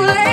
too late.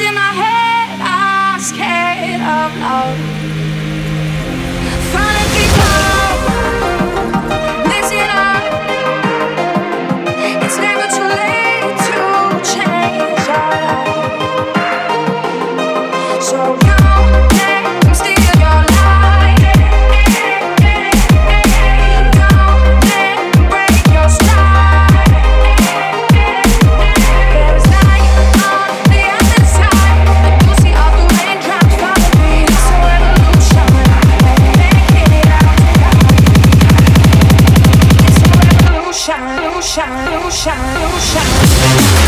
in my head, I'm scared of love. shine, shine, shine.